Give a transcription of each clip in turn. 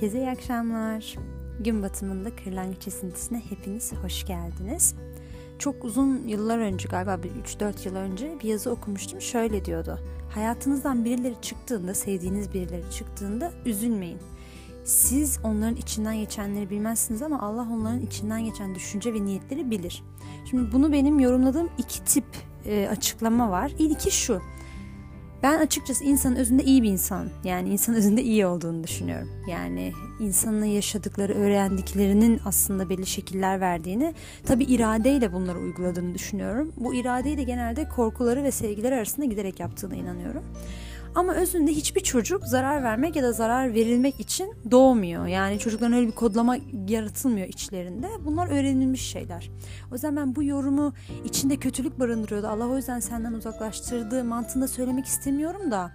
Herkese iyi akşamlar. Gün batımında kırlangıç esintisine hepiniz hoş geldiniz. Çok uzun yıllar önce galiba bir 3-4 yıl önce bir yazı okumuştum. Şöyle diyordu. Hayatınızdan birileri çıktığında, sevdiğiniz birileri çıktığında üzülmeyin. Siz onların içinden geçenleri bilmezsiniz ama Allah onların içinden geçen düşünce ve niyetleri bilir. Şimdi bunu benim yorumladığım iki tip e, açıklama var. İlki şu. Ben açıkçası insanın özünde iyi bir insan. Yani insanın özünde iyi olduğunu düşünüyorum. Yani insanın yaşadıkları, öğrendiklerinin aslında belli şekiller verdiğini, tabi iradeyle bunları uyguladığını düşünüyorum. Bu iradeyi de genelde korkuları ve sevgileri arasında giderek yaptığına inanıyorum. Ama özünde hiçbir çocuk zarar vermek ya da zarar verilmek için doğmuyor. Yani çocukların öyle bir kodlama yaratılmıyor içlerinde. Bunlar öğrenilmiş şeyler. O yüzden ben bu yorumu içinde kötülük barındırıyordu. Allah o yüzden senden uzaklaştırdı mantığında söylemek istemiyorum da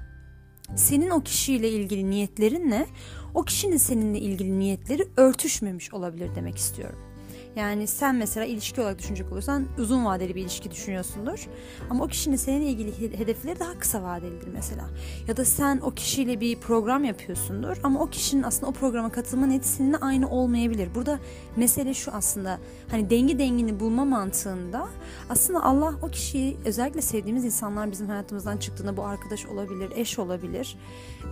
senin o kişiyle ilgili niyetlerinle o kişinin seninle ilgili niyetleri örtüşmemiş olabilir demek istiyorum. Yani sen mesela ilişki olarak düşünecek olursan uzun vadeli bir ilişki düşünüyorsundur. Ama o kişinin seninle ilgili hedefleri daha kısa vadelidir mesela. Ya da sen o kişiyle bir program yapıyorsundur ama o kişinin aslında o programa katılma niyeti seninle aynı olmayabilir. Burada mesele şu aslında hani dengi dengini bulma mantığında aslında Allah o kişiyi özellikle sevdiğimiz insanlar bizim hayatımızdan çıktığında bu arkadaş olabilir, eş olabilir,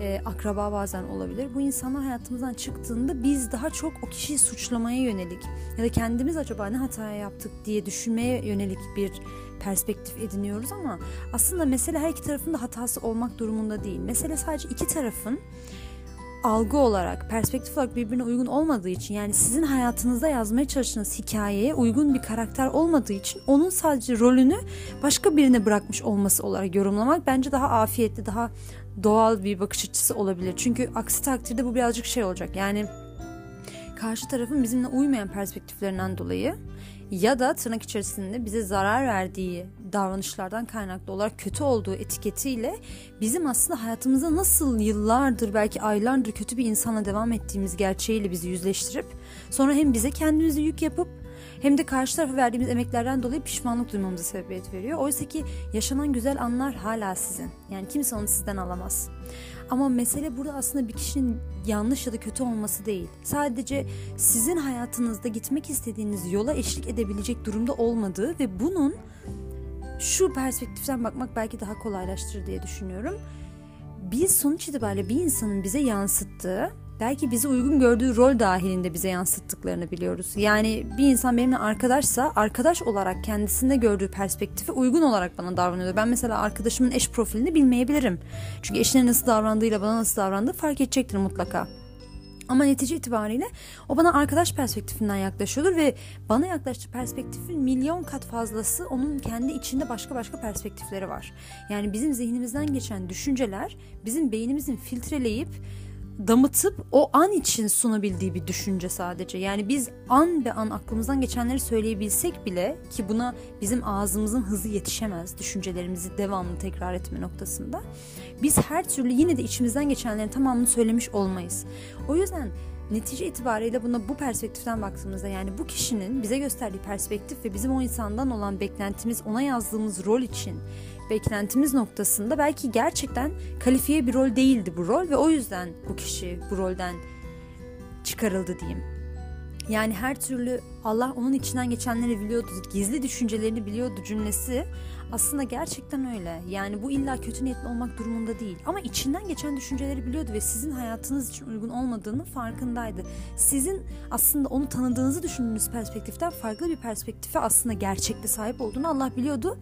e, akraba bazen olabilir. Bu insanlar hayatımızdan çıktığında biz daha çok o kişiyi suçlamaya yönelik ya da kendi kendimiz acaba ne hataya yaptık diye düşünmeye yönelik bir perspektif ediniyoruz ama aslında mesele her iki tarafın da hatası olmak durumunda değil. Mesele sadece iki tarafın algı olarak, perspektif olarak birbirine uygun olmadığı için yani sizin hayatınızda yazmaya çalıştığınız hikayeye uygun bir karakter olmadığı için onun sadece rolünü başka birine bırakmış olması olarak yorumlamak bence daha afiyetli, daha doğal bir bakış açısı olabilir. Çünkü aksi takdirde bu birazcık şey olacak. Yani karşı tarafın bizimle uymayan perspektiflerinden dolayı ya da tırnak içerisinde bize zarar verdiği davranışlardan kaynaklı olarak kötü olduğu etiketiyle bizim aslında hayatımızda nasıl yıllardır belki aylardır kötü bir insanla devam ettiğimiz gerçeğiyle bizi yüzleştirip sonra hem bize kendimizi yük yapıp hem de karşı tarafa verdiğimiz emeklerden dolayı pişmanlık duymamıza sebebiyet veriyor. Oysa ki yaşanan güzel anlar hala sizin. Yani kimse onu sizden alamaz. Ama mesele burada aslında bir kişinin yanlış ya da kötü olması değil. Sadece sizin hayatınızda gitmek istediğiniz yola eşlik edebilecek durumda olmadığı ve bunun şu perspektiften bakmak belki daha kolaylaştırır diye düşünüyorum. Biz sonuç itibariyle bir insanın bize yansıttığı belki bize uygun gördüğü rol dahilinde bize yansıttıklarını biliyoruz. Yani bir insan benimle arkadaşsa arkadaş olarak kendisinde gördüğü perspektife uygun olarak bana davranıyor. Ben mesela arkadaşımın eş profilini bilmeyebilirim. Çünkü eşine nasıl davrandığıyla bana nasıl davrandığı fark edecektir mutlaka. Ama netice itibariyle o bana arkadaş perspektifinden yaklaşıyordur ve bana yaklaştığı perspektifin milyon kat fazlası onun kendi içinde başka başka perspektifleri var. Yani bizim zihnimizden geçen düşünceler bizim beynimizin filtreleyip damıtıp o an için sunabildiği bir düşünce sadece. Yani biz an be an aklımızdan geçenleri söyleyebilsek bile ki buna bizim ağzımızın hızı yetişemez düşüncelerimizi devamlı tekrar etme noktasında. Biz her türlü yine de içimizden geçenlerin tamamını söylemiş olmayız. O yüzden netice itibariyle buna bu perspektiften baktığımızda yani bu kişinin bize gösterdiği perspektif ve bizim o insandan olan beklentimiz ona yazdığımız rol için beklentimiz noktasında belki gerçekten kalifiye bir rol değildi bu rol ve o yüzden bu kişi bu rolden çıkarıldı diyeyim. Yani her türlü Allah onun içinden geçenleri biliyordu, gizli düşüncelerini biliyordu cümlesi aslında gerçekten öyle. Yani bu illa kötü niyetli olmak durumunda değil. Ama içinden geçen düşünceleri biliyordu ve sizin hayatınız için uygun olmadığını farkındaydı. Sizin aslında onu tanıdığınızı düşündüğünüz perspektiften farklı bir perspektife aslında gerçekte sahip olduğunu Allah biliyordu.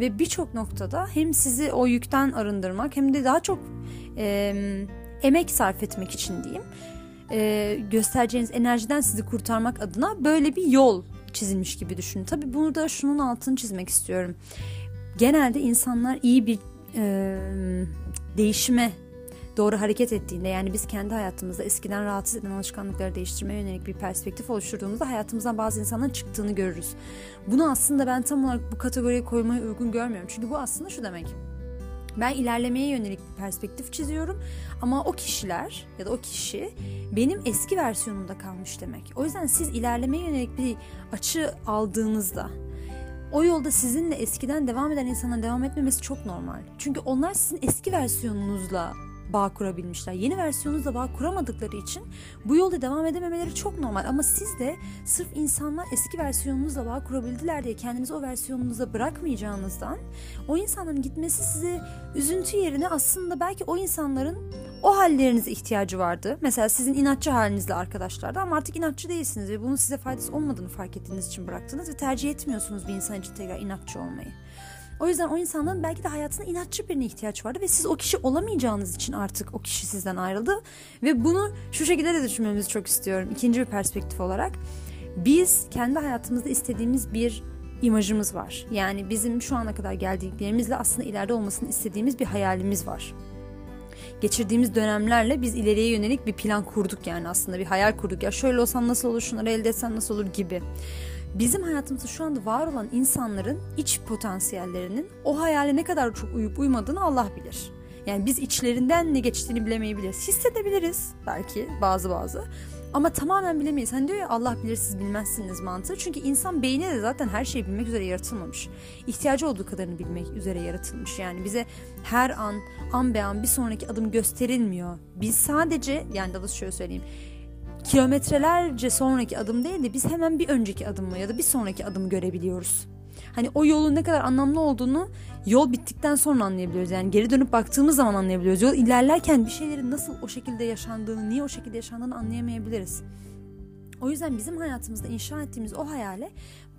Ve birçok noktada hem sizi o yükten arındırmak hem de daha çok e, emek sarf etmek için diyeyim e, göstereceğiniz enerjiden sizi kurtarmak adına böyle bir yol çizilmiş gibi düşünün. Tabi bunu da şunun altını çizmek istiyorum. Genelde insanlar iyi bir e, değişime doğru hareket ettiğinde yani biz kendi hayatımızda eskiden rahatsız eden alışkanlıkları değiştirmeye yönelik bir perspektif oluşturduğumuzda hayatımızdan bazı insanların çıktığını görürüz. Bunu aslında ben tam olarak bu kategoriye koymaya uygun görmüyorum. Çünkü bu aslında şu demek. Ben ilerlemeye yönelik bir perspektif çiziyorum ama o kişiler ya da o kişi benim eski versiyonumda kalmış demek. O yüzden siz ilerlemeye yönelik bir açı aldığınızda o yolda sizinle eskiden devam eden insanların devam etmemesi çok normal. Çünkü onlar sizin eski versiyonunuzla bağ kurabilmişler. Yeni versiyonunuzla bağ kuramadıkları için bu yolda devam edememeleri çok normal. Ama siz de sırf insanlar eski versiyonunuzla bağ kurabildiler diye kendinizi o versiyonunuza bırakmayacağınızdan o insanların gitmesi size üzüntü yerine aslında belki o insanların o hallerinize ihtiyacı vardı. Mesela sizin inatçı halinizle arkadaşlardı ama artık inatçı değilsiniz ve bunun size faydası olmadığını fark ettiğiniz için bıraktınız ve tercih etmiyorsunuz bir insan için tekrar inatçı olmayı. O yüzden o insanların belki de hayatında inatçı birine ihtiyaç vardı ve siz o kişi olamayacağınız için artık o kişi sizden ayrıldı. Ve bunu şu şekilde de düşünmemizi çok istiyorum ikinci bir perspektif olarak. Biz kendi hayatımızda istediğimiz bir imajımız var. Yani bizim şu ana kadar geldiklerimizle aslında ileride olmasını istediğimiz bir hayalimiz var geçirdiğimiz dönemlerle biz ileriye yönelik bir plan kurduk yani aslında bir hayal kurduk. Ya şöyle olsam nasıl olur, şunları elde etsem nasıl olur gibi. Bizim hayatımızda şu anda var olan insanların iç potansiyellerinin o hayale ne kadar çok uyup uymadığını Allah bilir. Yani biz içlerinden ne geçtiğini bilemeyebiliriz. Hissedebiliriz belki bazı bazı. Ama tamamen bilemeyiz. Hani diyor ya Allah bilir siz bilmezsiniz mantığı. Çünkü insan beyni de zaten her şeyi bilmek üzere yaratılmamış. İhtiyacı olduğu kadarını bilmek üzere yaratılmış. Yani bize her an, an be an bir sonraki adım gösterilmiyor. Biz sadece yani da şöyle söyleyeyim kilometrelerce sonraki adım değil de biz hemen bir önceki adımı ya da bir sonraki adımı görebiliyoruz. Hani o yolun ne kadar anlamlı olduğunu yol bittikten sonra anlayabiliyoruz. Yani geri dönüp baktığımız zaman anlayabiliyoruz. Yol ilerlerken bir şeylerin nasıl o şekilde yaşandığını, niye o şekilde yaşandığını anlayamayabiliriz. O yüzden bizim hayatımızda inşa ettiğimiz o hayale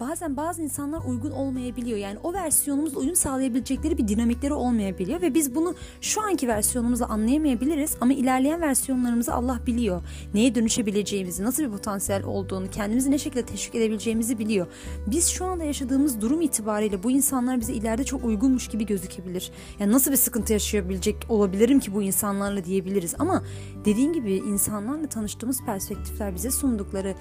bazen bazı insanlar uygun olmayabiliyor. Yani o versiyonumuzla uyum sağlayabilecekleri bir dinamikleri olmayabiliyor ve biz bunu şu anki versiyonumuzla anlayamayabiliriz ama ilerleyen versiyonlarımızı Allah biliyor. Neye dönüşebileceğimizi, nasıl bir potansiyel olduğunu, kendimizi ne şekilde teşvik edebileceğimizi biliyor. Biz şu anda yaşadığımız durum itibariyle bu insanlar bize ileride çok uygunmuş gibi gözükebilir. Yani nasıl bir sıkıntı yaşayabilecek olabilirim ki bu insanlarla diyebiliriz ama dediğim gibi insanlarla tanıştığımız perspektifler bize sundukları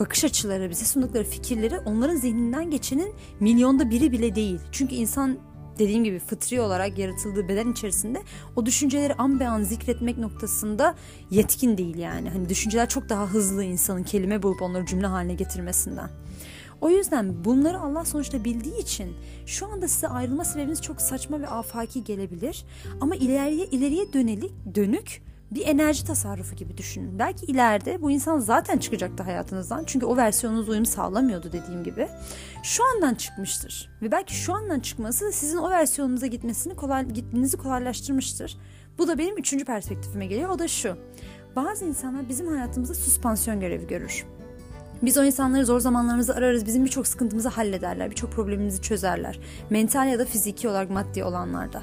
bakış açıları, bize sundukları fikirleri onların zihninden geçenin milyonda biri bile değil. Çünkü insan dediğim gibi fıtri olarak yaratıldığı beden içerisinde o düşünceleri an be an zikretmek noktasında yetkin değil yani. Hani düşünceler çok daha hızlı insanın kelime bulup onları cümle haline getirmesinden. O yüzden bunları Allah sonuçta bildiği için şu anda size ayrılma sebebiniz çok saçma ve afaki gelebilir. Ama ileriye ileriye dönelik dönük bir enerji tasarrufu gibi düşünün. Belki ileride bu insan zaten çıkacaktı hayatınızdan. Çünkü o versiyonunuz uyum sağlamıyordu dediğim gibi. Şu andan çıkmıştır. Ve belki şu andan çıkması sizin o versiyonunuza gitmesini kolay, gitmenizi kolaylaştırmıştır. Bu da benim üçüncü perspektifime geliyor. O da şu. Bazı insanlar bizim hayatımızda süspansiyon görevi görür. Biz o insanları zor zamanlarımızda ararız. Bizim birçok sıkıntımızı hallederler. Birçok problemimizi çözerler. Mental ya da fiziki olarak maddi olanlarda.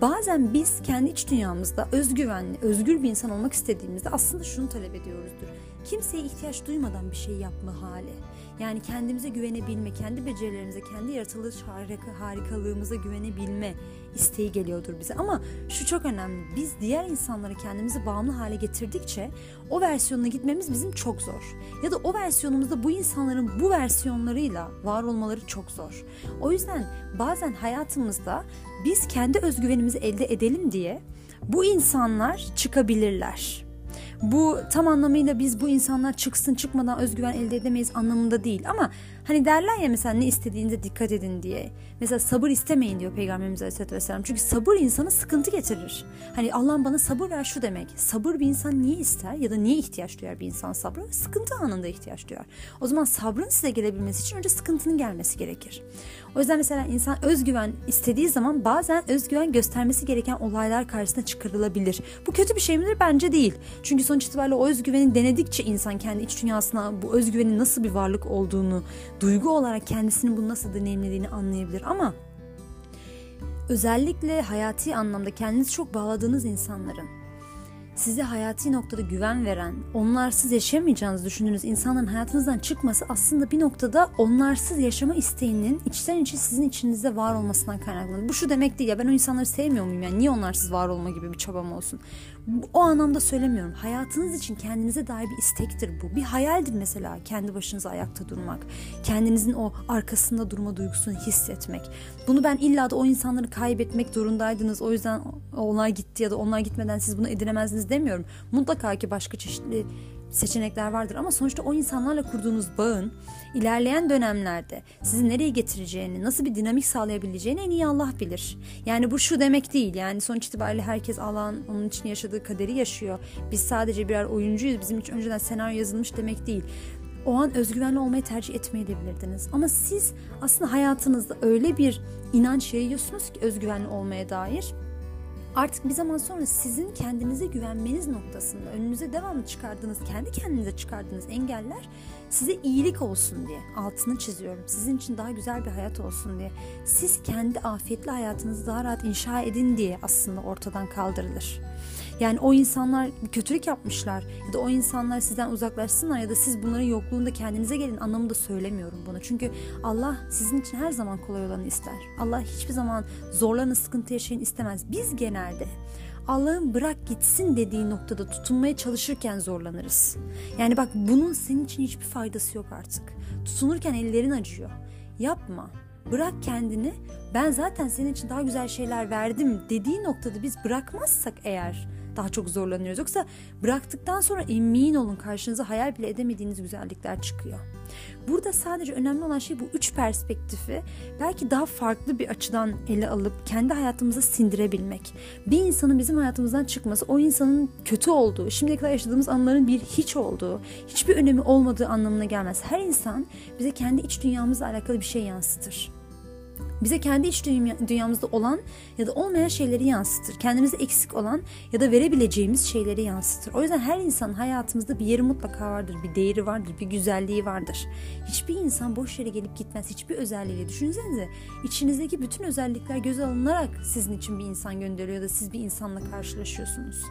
Bazen biz kendi iç dünyamızda özgüvenli, özgür bir insan olmak istediğimizde aslında şunu talep ediyoruzdur. Kimseye ihtiyaç duymadan bir şey yapma hali. Yani kendimize güvenebilme, kendi becerilerimize, kendi yaratılış harika, harikalığımıza güvenebilme isteği geliyordur bize. Ama şu çok önemli. Biz diğer insanları kendimizi bağımlı hale getirdikçe o versiyonuna gitmemiz bizim çok zor. Ya da o versiyonumuzda bu insanların bu versiyonlarıyla var olmaları çok zor. O yüzden bazen hayatımızda biz kendi özgüvenimizi elde edelim diye bu insanlar çıkabilirler. Bu tam anlamıyla biz bu insanlar çıksın çıkmadan özgüven elde edemeyiz anlamında değil ama hani derler ya mesela ne istediğinize dikkat edin diye. Mesela sabır istemeyin diyor Peygamberimiz Aleyhisselatü Vesselam. Çünkü sabır insana sıkıntı getirir. Hani Allah'ım bana sabır ver şu demek. Sabır bir insan niye ister ya da niye ihtiyaç duyar bir insan sabrı? Sıkıntı anında ihtiyaç duyar. O zaman sabrın size gelebilmesi için önce sıkıntının gelmesi gerekir. O yüzden mesela insan özgüven istediği zaman bazen özgüven göstermesi gereken olaylar karşısına çıkarılabilir. Bu kötü bir şey midir? Bence değil. Çünkü sonuç itibariyle o özgüveni denedikçe insan kendi iç dünyasına bu özgüvenin nasıl bir varlık olduğunu, duygu olarak kendisini bunu nasıl deneyimlediğini anlayabilir. Ama özellikle hayati anlamda kendinizi çok bağladığınız insanların size hayati noktada güven veren, onlarsız yaşayamayacağınızı düşündüğünüz insanların hayatınızdan çıkması aslında bir noktada onlarsız yaşama isteğinin içten içe sizin içinizde var olmasından kaynaklanır. Bu şu demek değil ya ben o insanları sevmiyor muyum yani niye onlarsız var olma gibi bir çabam olsun. O anlamda söylemiyorum. Hayatınız için kendinize dair bir istektir bu. Bir hayaldir mesela kendi başınıza ayakta durmak. Kendinizin o arkasında durma duygusunu hissetmek. Bunu ben illa da o insanları kaybetmek zorundaydınız. O yüzden onlar gitti ya da onlar gitmeden siz bunu edinemezdiniz demiyorum. Mutlaka ki başka çeşitli seçenekler vardır ama sonuçta o insanlarla kurduğunuz bağın ilerleyen dönemlerde sizi nereye getireceğini, nasıl bir dinamik sağlayabileceğini en iyi Allah bilir. Yani bu şu demek değil. Yani sonuç itibariyle herkes Allah'ın onun için yaşadığı kaderi yaşıyor. Biz sadece birer oyuncuyuz. Bizim için önceden senaryo yazılmış demek değil o an özgüvenli olmayı tercih etmeyebilirdiniz. Ama siz aslında hayatınızda öyle bir inanç yayıyorsunuz ki özgüvenli olmaya dair Artık bir zaman sonra sizin kendinize güvenmeniz noktasında önünüze devamlı çıkardığınız, kendi kendinize çıkardığınız engeller size iyilik olsun diye altını çiziyorum. Sizin için daha güzel bir hayat olsun diye. Siz kendi afiyetli hayatınızı daha rahat inşa edin diye aslında ortadan kaldırılır. Yani o insanlar kötülük yapmışlar ya da o insanlar sizden uzaklaşsınlar ya da siz bunların yokluğunda kendinize gelin anlamında söylemiyorum bunu. Çünkü Allah sizin için her zaman kolay olanı ister. Allah hiçbir zaman zorlanın, sıkıntı yaşayın istemez. Biz genelde Allah'ın bırak gitsin dediği noktada tutunmaya çalışırken zorlanırız. Yani bak bunun senin için hiçbir faydası yok artık. Tutunurken ellerin acıyor. Yapma. Bırak kendini. Ben zaten senin için daha güzel şeyler verdim dediği noktada biz bırakmazsak eğer daha çok zorlanıyoruz. Yoksa bıraktıktan sonra emin olun karşınıza hayal bile edemediğiniz güzellikler çıkıyor. Burada sadece önemli olan şey bu üç perspektifi belki daha farklı bir açıdan ele alıp kendi hayatımıza sindirebilmek. Bir insanın bizim hayatımızdan çıkması o insanın kötü olduğu, şimdiye kadar yaşadığımız anların bir hiç olduğu, hiçbir önemi olmadığı anlamına gelmez. Her insan bize kendi iç dünyamızla alakalı bir şey yansıtır bize kendi iç dünyamızda olan ya da olmayan şeyleri yansıtır. Kendimize eksik olan ya da verebileceğimiz şeyleri yansıtır. O yüzden her insan hayatımızda bir yeri mutlaka vardır, bir değeri vardır, bir güzelliği vardır. Hiçbir insan boş yere gelip gitmez. Hiçbir özelliğiyle düşünsenize içinizdeki bütün özellikler göze alınarak sizin için bir insan gönderiyor da siz bir insanla karşılaşıyorsunuz.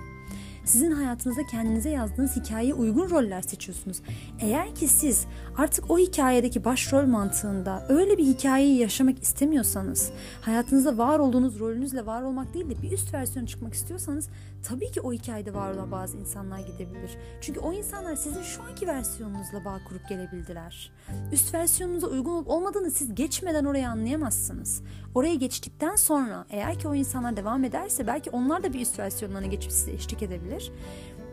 Sizin hayatınızda kendinize yazdığınız hikayeye uygun roller seçiyorsunuz. Eğer ki siz artık o hikayedeki başrol mantığında öyle bir hikayeyi yaşamak istemiyorsanız, hayatınızda var olduğunuz rolünüzle var olmak değil de bir üst versiyon çıkmak istiyorsanız tabii ki o hikayede var olan bazı insanlar gidebilir. Çünkü o insanlar sizin şu anki versiyonunuzla bağ kurup gelebildiler. Üst versiyonunuza uygun olup olmadığını siz geçmeden oraya anlayamazsınız. Oraya geçtikten sonra eğer ki o insanlar devam ederse belki onlar da bir üst versiyonlarına geçip size eşlik edebilir.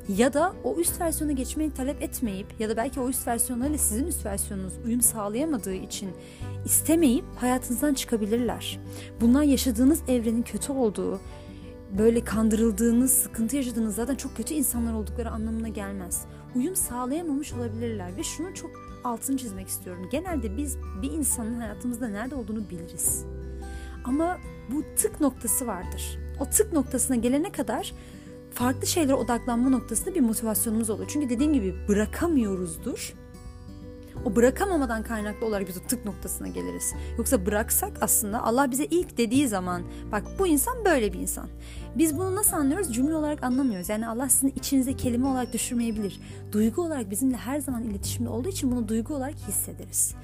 Ya da o üst versiyona geçmeyi talep etmeyip ya da belki o üst versiyonlarıyla sizin üst versiyonunuz uyum sağlayamadığı için istemeyip hayatınızdan çıkabilirler. Bunlar yaşadığınız evrenin kötü olduğu, böyle kandırıldığınız, sıkıntı yaşadığınız zaten çok kötü insanlar oldukları anlamına gelmez. Uyum sağlayamamış olabilirler ve şunu çok altını çizmek istiyorum. Genelde biz bir insanın hayatımızda nerede olduğunu biliriz. Ama bu tık noktası vardır. O tık noktasına gelene kadar farklı şeylere odaklanma noktasında bir motivasyonumuz olur. Çünkü dediğim gibi bırakamıyoruzdur. O bırakamamadan kaynaklı olarak biz o tık noktasına geliriz. Yoksa bıraksak aslında Allah bize ilk dediği zaman bak bu insan böyle bir insan. Biz bunu nasıl anlıyoruz? Cümle olarak anlamıyoruz. Yani Allah sizin içinize kelime olarak düşürmeyebilir. Duygu olarak bizimle her zaman iletişimde olduğu için bunu duygu olarak hissederiz.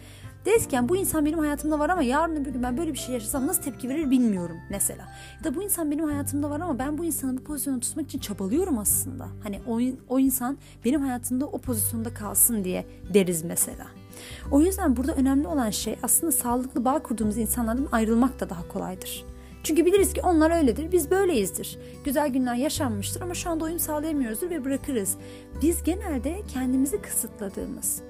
Derken bu insan benim hayatımda var ama yarın bir gün ben böyle bir şey yaşasam nasıl tepki verir bilmiyorum mesela. Ya da bu insan benim hayatımda var ama ben bu insanı bu pozisyonu tutmak için çabalıyorum aslında. Hani o, o insan benim hayatımda o pozisyonda kalsın diye deriz mesela. O yüzden burada önemli olan şey aslında sağlıklı bağ kurduğumuz insanlardan ayrılmak da daha kolaydır. Çünkü biliriz ki onlar öyledir, biz böyleyizdir. Güzel günler yaşanmıştır ama şu anda uyum sağlayamıyoruzdur ve bırakırız. Biz genelde kendimizi kısıtladığımız,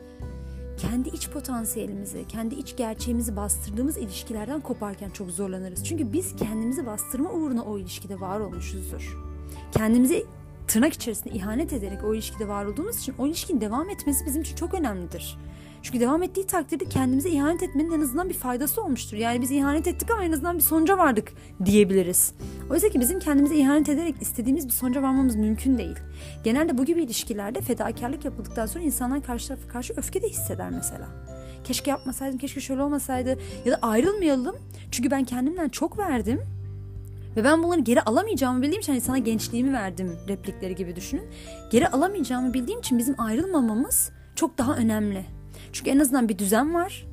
kendi iç potansiyelimizi, kendi iç gerçeğimizi bastırdığımız ilişkilerden koparken çok zorlanırız. Çünkü biz kendimizi bastırma uğruna o ilişkide var olmuşuzdur. Kendimizi tırnak içerisinde ihanet ederek o ilişkide var olduğumuz için o ilişkinin devam etmesi bizim için çok önemlidir. Çünkü devam ettiği takdirde kendimize ihanet etmenin en azından bir faydası olmuştur. Yani biz ihanet ettik ama en azından bir sonuca vardık diyebiliriz. Oysa ki bizim kendimize ihanet ederek istediğimiz bir sonuca varmamız mümkün değil. Genelde bu gibi ilişkilerde fedakarlık yapıldıktan sonra insanlar karşı tarafa karşı öfke de hisseder mesela. Keşke yapmasaydım, keşke şöyle olmasaydı ya da ayrılmayalım. Çünkü ben kendimden çok verdim ve ben bunları geri alamayacağımı bildiğim için hani sana gençliğimi verdim replikleri gibi düşünün. Geri alamayacağımı bildiğim için bizim ayrılmamamız çok daha önemli. Çünkü en azından bir düzen var.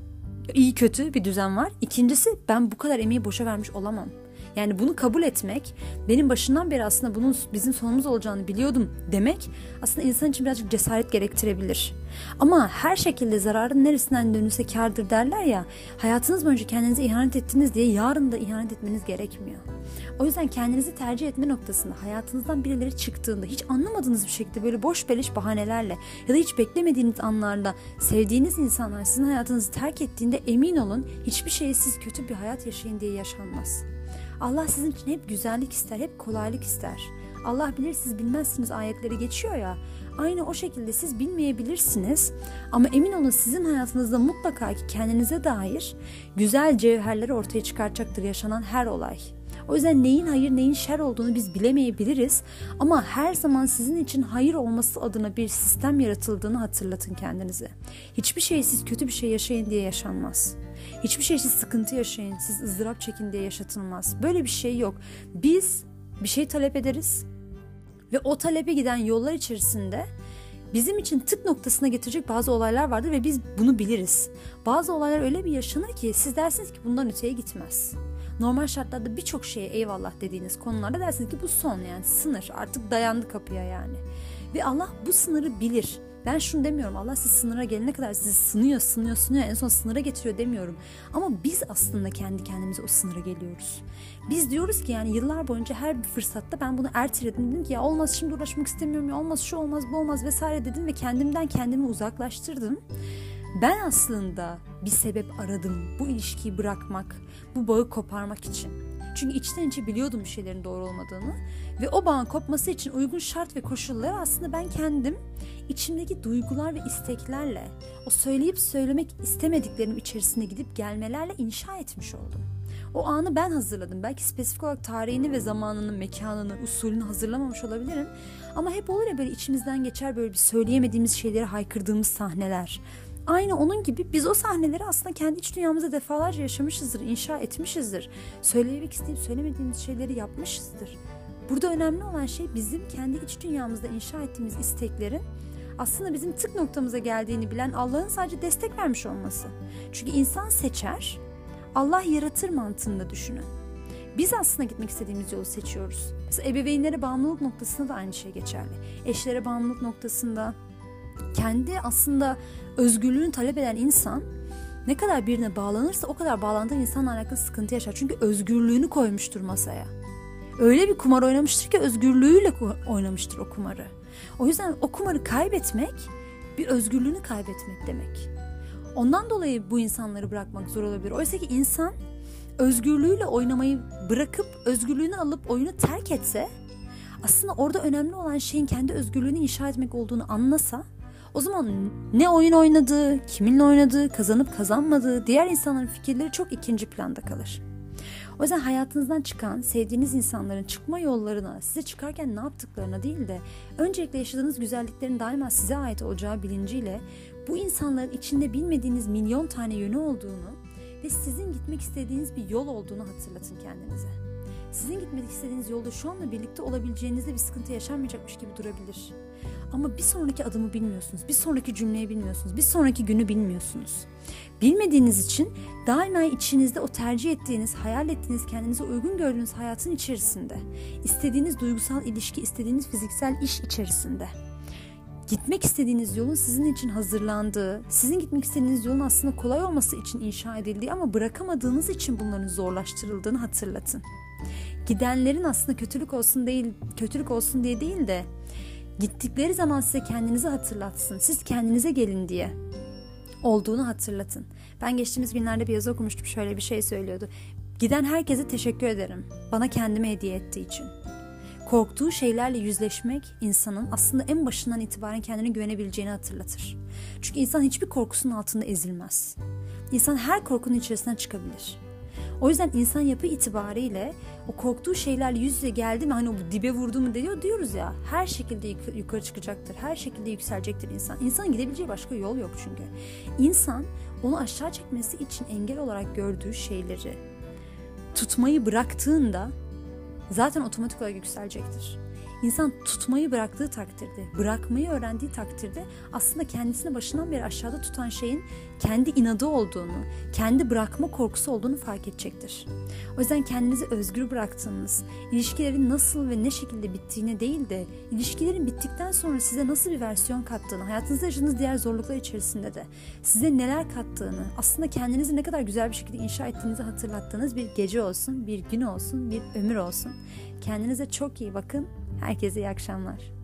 İyi kötü bir düzen var. İkincisi ben bu kadar emeği boşa vermiş olamam. Yani bunu kabul etmek, benim başından beri aslında bunun bizim sonumuz olacağını biliyordum demek aslında insan için birazcık cesaret gerektirebilir. Ama her şekilde zararın neresinden dönülse kardır derler ya, hayatınız boyunca kendinize ihanet ettiniz diye yarın da ihanet etmeniz gerekmiyor. O yüzden kendinizi tercih etme noktasında hayatınızdan birileri çıktığında hiç anlamadığınız bir şekilde böyle boş beleş bahanelerle ya da hiç beklemediğiniz anlarda sevdiğiniz insanlar sizin hayatınızı terk ettiğinde emin olun hiçbir şey siz kötü bir hayat yaşayın diye yaşanmaz. Allah sizin için hep güzellik ister, hep kolaylık ister. Allah bilir siz bilmezsiniz ayetleri geçiyor ya. Aynı o şekilde siz bilmeyebilirsiniz ama emin olun sizin hayatınızda mutlaka ki kendinize dair güzel cevherleri ortaya çıkartacaktır yaşanan her olay. O yüzden neyin hayır neyin şer olduğunu biz bilemeyebiliriz ama her zaman sizin için hayır olması adına bir sistem yaratıldığını hatırlatın kendinize. Hiçbir şey siz kötü bir şey yaşayın diye yaşanmaz. Hiçbir şey siz sıkıntı yaşayın, siz ızdırap çekin diye yaşatılmaz. Böyle bir şey yok. Biz bir şey talep ederiz ve o talebe giden yollar içerisinde bizim için tık noktasına getirecek bazı olaylar vardır ve biz bunu biliriz. Bazı olaylar öyle bir yaşanır ki siz dersiniz ki bundan öteye gitmez. Normal şartlarda birçok şeye eyvallah dediğiniz konularda dersiniz ki bu son yani sınır artık dayandı kapıya yani. Ve Allah bu sınırı bilir. Ben şunu demiyorum Allah siz sınıra gelene kadar sizi sınıyor sınıyor sınıyor en son sınıra getiriyor demiyorum. Ama biz aslında kendi kendimize o sınıra geliyoruz. Biz diyoruz ki yani yıllar boyunca her bir fırsatta ben bunu erteledim. Dedim ki ya olmaz şimdi uğraşmak istemiyorum ya olmaz şu olmaz bu olmaz vesaire dedim ve kendimden kendimi uzaklaştırdım. Ben aslında bir sebep aradım bu ilişkiyi bırakmak, bu bağı koparmak için. Çünkü içten içe biliyordum bir şeylerin doğru olmadığını ve o bağın kopması için uygun şart ve koşulları aslında ben kendim içimdeki duygular ve isteklerle o söyleyip söylemek istemediklerim içerisine gidip gelmelerle inşa etmiş oldum. O anı ben hazırladım. Belki spesifik olarak tarihini ve zamanını, mekanını, usulünü hazırlamamış olabilirim. Ama hep olur ya böyle içimizden geçer böyle bir söyleyemediğimiz şeyleri haykırdığımız sahneler. Aynı onun gibi biz o sahneleri aslında kendi iç dünyamızda defalarca yaşamışızdır, inşa etmişizdir. Söylemek isteyip söylemediğimiz şeyleri yapmışızdır. Burada önemli olan şey bizim kendi iç dünyamızda inşa ettiğimiz isteklerin aslında bizim tık noktamıza geldiğini bilen Allah'ın sadece destek vermiş olması. Çünkü insan seçer, Allah yaratır mantığında düşünün. Biz aslında gitmek istediğimiz yolu seçiyoruz. Mesela ebeveynlere bağımlılık noktasında da aynı şey geçerli. Eşlere bağımlılık noktasında, kendi aslında özgürlüğünü talep eden insan ne kadar birine bağlanırsa o kadar bağlandığı insanla alakalı sıkıntı yaşar. Çünkü özgürlüğünü koymuştur masaya. Öyle bir kumar oynamıştır ki özgürlüğüyle oynamıştır o kumarı. O yüzden o kumarı kaybetmek bir özgürlüğünü kaybetmek demek. Ondan dolayı bu insanları bırakmak zor olabilir. Oysa ki insan özgürlüğüyle oynamayı bırakıp özgürlüğünü alıp oyunu terk etse aslında orada önemli olan şeyin kendi özgürlüğünü inşa etmek olduğunu anlasa o zaman ne oyun oynadığı, kiminle oynadığı, kazanıp kazanmadığı, diğer insanların fikirleri çok ikinci planda kalır. O yüzden hayatınızdan çıkan, sevdiğiniz insanların çıkma yollarına, size çıkarken ne yaptıklarına değil de öncelikle yaşadığınız güzelliklerin daima size ait olacağı bilinciyle bu insanların içinde bilmediğiniz milyon tane yönü olduğunu ve sizin gitmek istediğiniz bir yol olduğunu hatırlatın kendinize. Sizin gitmek istediğiniz yolda şu anda birlikte olabileceğinizde bir sıkıntı yaşanmayacakmış gibi durabilir. Ama bir sonraki adımı bilmiyorsunuz. Bir sonraki cümleyi bilmiyorsunuz. Bir sonraki günü bilmiyorsunuz. Bilmediğiniz için daima içinizde o tercih ettiğiniz, hayal ettiğiniz, kendinize uygun gördüğünüz hayatın içerisinde, istediğiniz duygusal ilişki, istediğiniz fiziksel iş içerisinde gitmek istediğiniz yolun sizin için hazırlandığı, sizin gitmek istediğiniz yolun aslında kolay olması için inşa edildiği ama bırakamadığınız için bunların zorlaştırıldığını hatırlatın. Gidenlerin aslında kötülük olsun değil, kötülük olsun diye değil de gittikleri zaman size kendinizi hatırlatsın. Siz kendinize gelin diye olduğunu hatırlatın. Ben geçtiğimiz günlerde bir yazı okumuştum şöyle bir şey söylüyordu. Giden herkese teşekkür ederim. Bana kendimi hediye ettiği için. Korktuğu şeylerle yüzleşmek insanın aslında en başından itibaren kendine güvenebileceğini hatırlatır. Çünkü insan hiçbir korkusunun altında ezilmez. İnsan her korkunun içerisinden çıkabilir. O yüzden insan yapı itibariyle o korktuğu şeylerle yüz yüze geldi mi hani o dibe vurdu mu diyor diyoruz ya her şekilde yukarı çıkacaktır. Her şekilde yükselecektir insan. İnsanın gidebileceği başka yol yok çünkü. İnsan onu aşağı çekmesi için engel olarak gördüğü şeyleri tutmayı bıraktığında zaten otomatik olarak yükselecektir. İnsan tutmayı bıraktığı takdirde, bırakmayı öğrendiği takdirde aslında kendisini başından beri aşağıda tutan şeyin kendi inadı olduğunu, kendi bırakma korkusu olduğunu fark edecektir. O yüzden kendinizi özgür bıraktığınız, ilişkilerin nasıl ve ne şekilde bittiğine değil de ilişkilerin bittikten sonra size nasıl bir versiyon kattığını, hayatınızda yaşadığınız diğer zorluklar içerisinde de size neler kattığını, aslında kendinizi ne kadar güzel bir şekilde inşa ettiğinizi hatırlattığınız bir gece olsun, bir gün olsun, bir ömür olsun. Kendinize çok iyi bakın. Herkese iyi akşamlar.